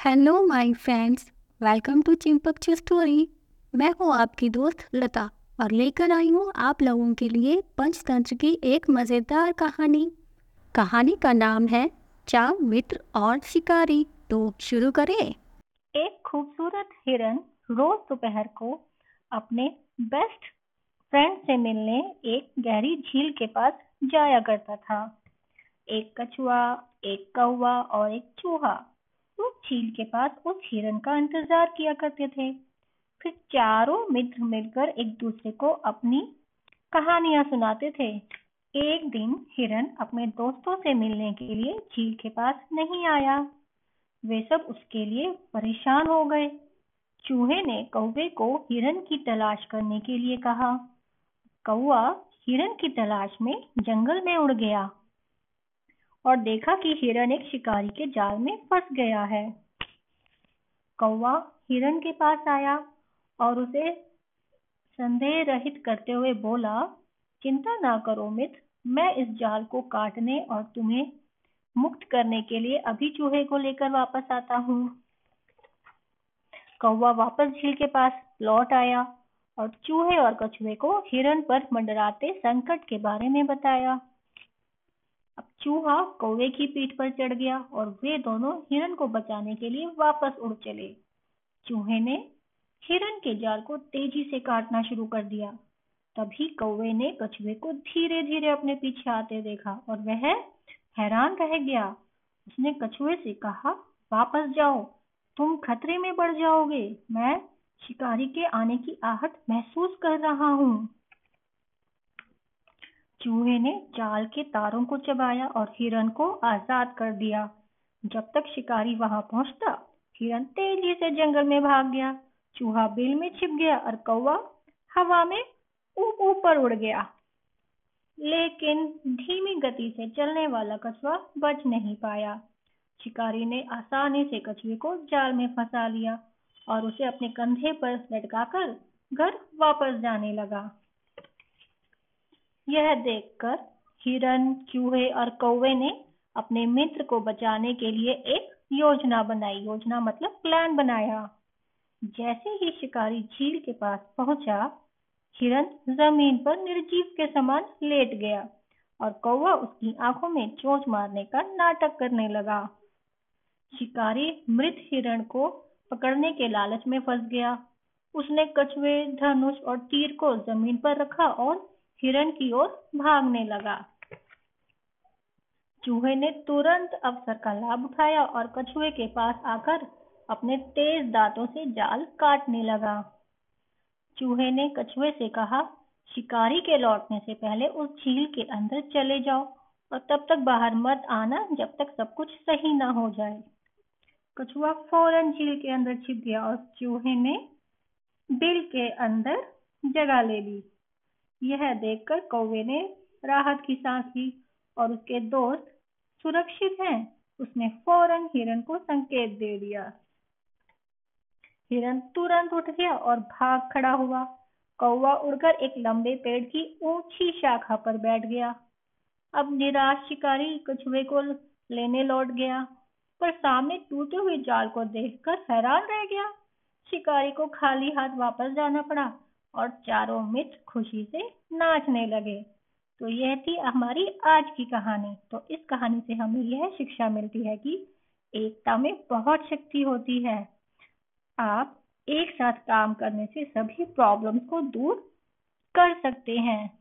Hello my friends welcome to Chimpak story मैं हूँ आपकी दोस्त लता और लेकर आई हूँ आप लोगों के लिए पंचतंत्र की एक मज़ेदार कहानी। कहानी का नाम है चार मित्र और शिकारी। तो शुरू करें। एक खूबसूरत हिरन रोज दोपहर को अपने बेस्ट फ्रेंड से मिलने एक गहरी झील के पास जाया करता था। एक कछुआ, एक कौवा और एक चूहा। उस झील के पास उस हिरन का इंतज़ार किया करते थे। फिर चारों मित्र मिलकर एक दूसरे को अपनी कहानियाँ सुनाते थे। एक दिन हिरन अपने दोस्तों से मिलने के लिए झील के पास नहीं आया। वे सब उसके लिए परेशान हो गए। चूहे ने कौवे को हिरन की तलाश करने के लिए कहा। कौआ हिरन की तलाश में जंगल में उड़ गया। और देखा कि हिरन एक शिकारी के जाल में फंस गया है। कौवा हिरन के पास आया और उसे संदेह रहित करते हुए बोला, चिंता ना करो मित्र, मैं इस जाल को काटने और तुम्हें मुक्त करने के लिए अभी चूहे को लेकर वापस आता हूँ। कौवा वापस झील के पास लौट आया और चूहे और कछुए को हिरन पर मंडराते संकट के बारे में बताया। अब चूहा कौवे की पीठ पर चढ़ गया और वे दोनों हिरन को बचाने के लिए वापस उड़ चले। चूहे ने हिरन के जाल को तेज़ी से काटना शुरू कर दिया। तभी कौवे ने कछुए को धीरे धीरे अपने पीछे आते देखा और वह हैरान रह गया। उसने कछुए से कहा, वापस जाओ। तुम खतरे में पड़ जाओगे। मैं शिकारी के आने की आहट महसूस कर रहा हूँ। चूहे ने जाल के तारों को चबाया और हिरन को आज़ाद कर दिया। जब तक शिकारी वहाँ पहुँचता, हिरन तेज़ी से जंगल में भाग गया। चूहा बिल में छिप गया और कौवा हवा में ऊपर उड़ गया। लेकिन धीमी गति से चलने वाला कछुआ बच नहीं पाया। शिकारी ने आसानी से कछुए को जाल में फंसा लिया और उसे अपने कंधे पर लटकाकर घर वापस जाने लगा। यह देखकर हिरण चूहे और कौवे ने अपने मित्र को बचाने के लिए एक योजना बनाई। योजना मतलब प्लान बनाया। जैसे ही शिकारी झील के पास पहुँचा, हिरन ज़मीन पर निर्जीव के समान लेट गया और कौवा उसकी आँखों में चोंच मारने का नाटक करने लगा। शिकारी मृत हिरण को पकड़ने के लालच में फंस गया। उसने कछुए, धनुष और तीर को ज़मीन पर रखा और हिरण की ओर भागने लगा। चूहे ने तुरंत अवसर का लाभ उठाया और कछुए के पास आकर अपने तेज दांतों से जाल काटने लगा। चूहे ने कछुए से कहा, शिकारी के लौटने से पहले उस झील के अंदर चले जाओ और तब तक बाहर मत आना जब तक सब कुछ सही ना हो जाए। कछुआ फ़ौरन झील के अंदर छिप गया और चूहे ने बिल के अंदर जगह ले ली। यह देखकर कौवे ने राहत की सांस ली और उसके दोस्त सुरक्षित हैं। उसने फ़ौरन हिरन को संकेत दे दिया। हिरन तुरंत उठ गया और भाग खड़ा हुआ। कौवा उड़कर एक लंबे पेड़ की ऊँची शाखा पर बैठ गया। अब निराश शिकारी कछुए को लेने लौट गया, पर सामने टूटे हुए जाल को देखकर हैरान रह गया। शिकारी को खाली हाथ वापस जाना पड़ा। और चारों मित्र खुशी से नाचने लगे। तो यह थी हमारी आज की कहानी। तो इस कहानी से हमें यह शिक्षा मिलती है कि एकता में बहुत शक्ति होती है। आप एक साथ काम करने से सभी प्रॉब्लम्स को दूर कर सकते हैं।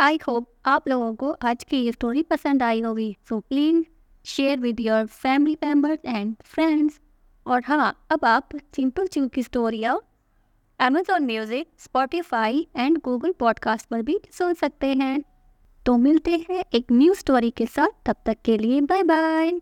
आई होप आप लोगों को आज की ये स्टोरी पसंद आई होगी। So please share with your family members and friends और हाँ अब आप सिंपल चिंक की स्टोरियाँ Amazon music Spotify and Google podcast पर भी सुन सकते हैं। तो मिलते हैं एक न्यू स्टोरी के साथ। तब तक के लिए बाय बाय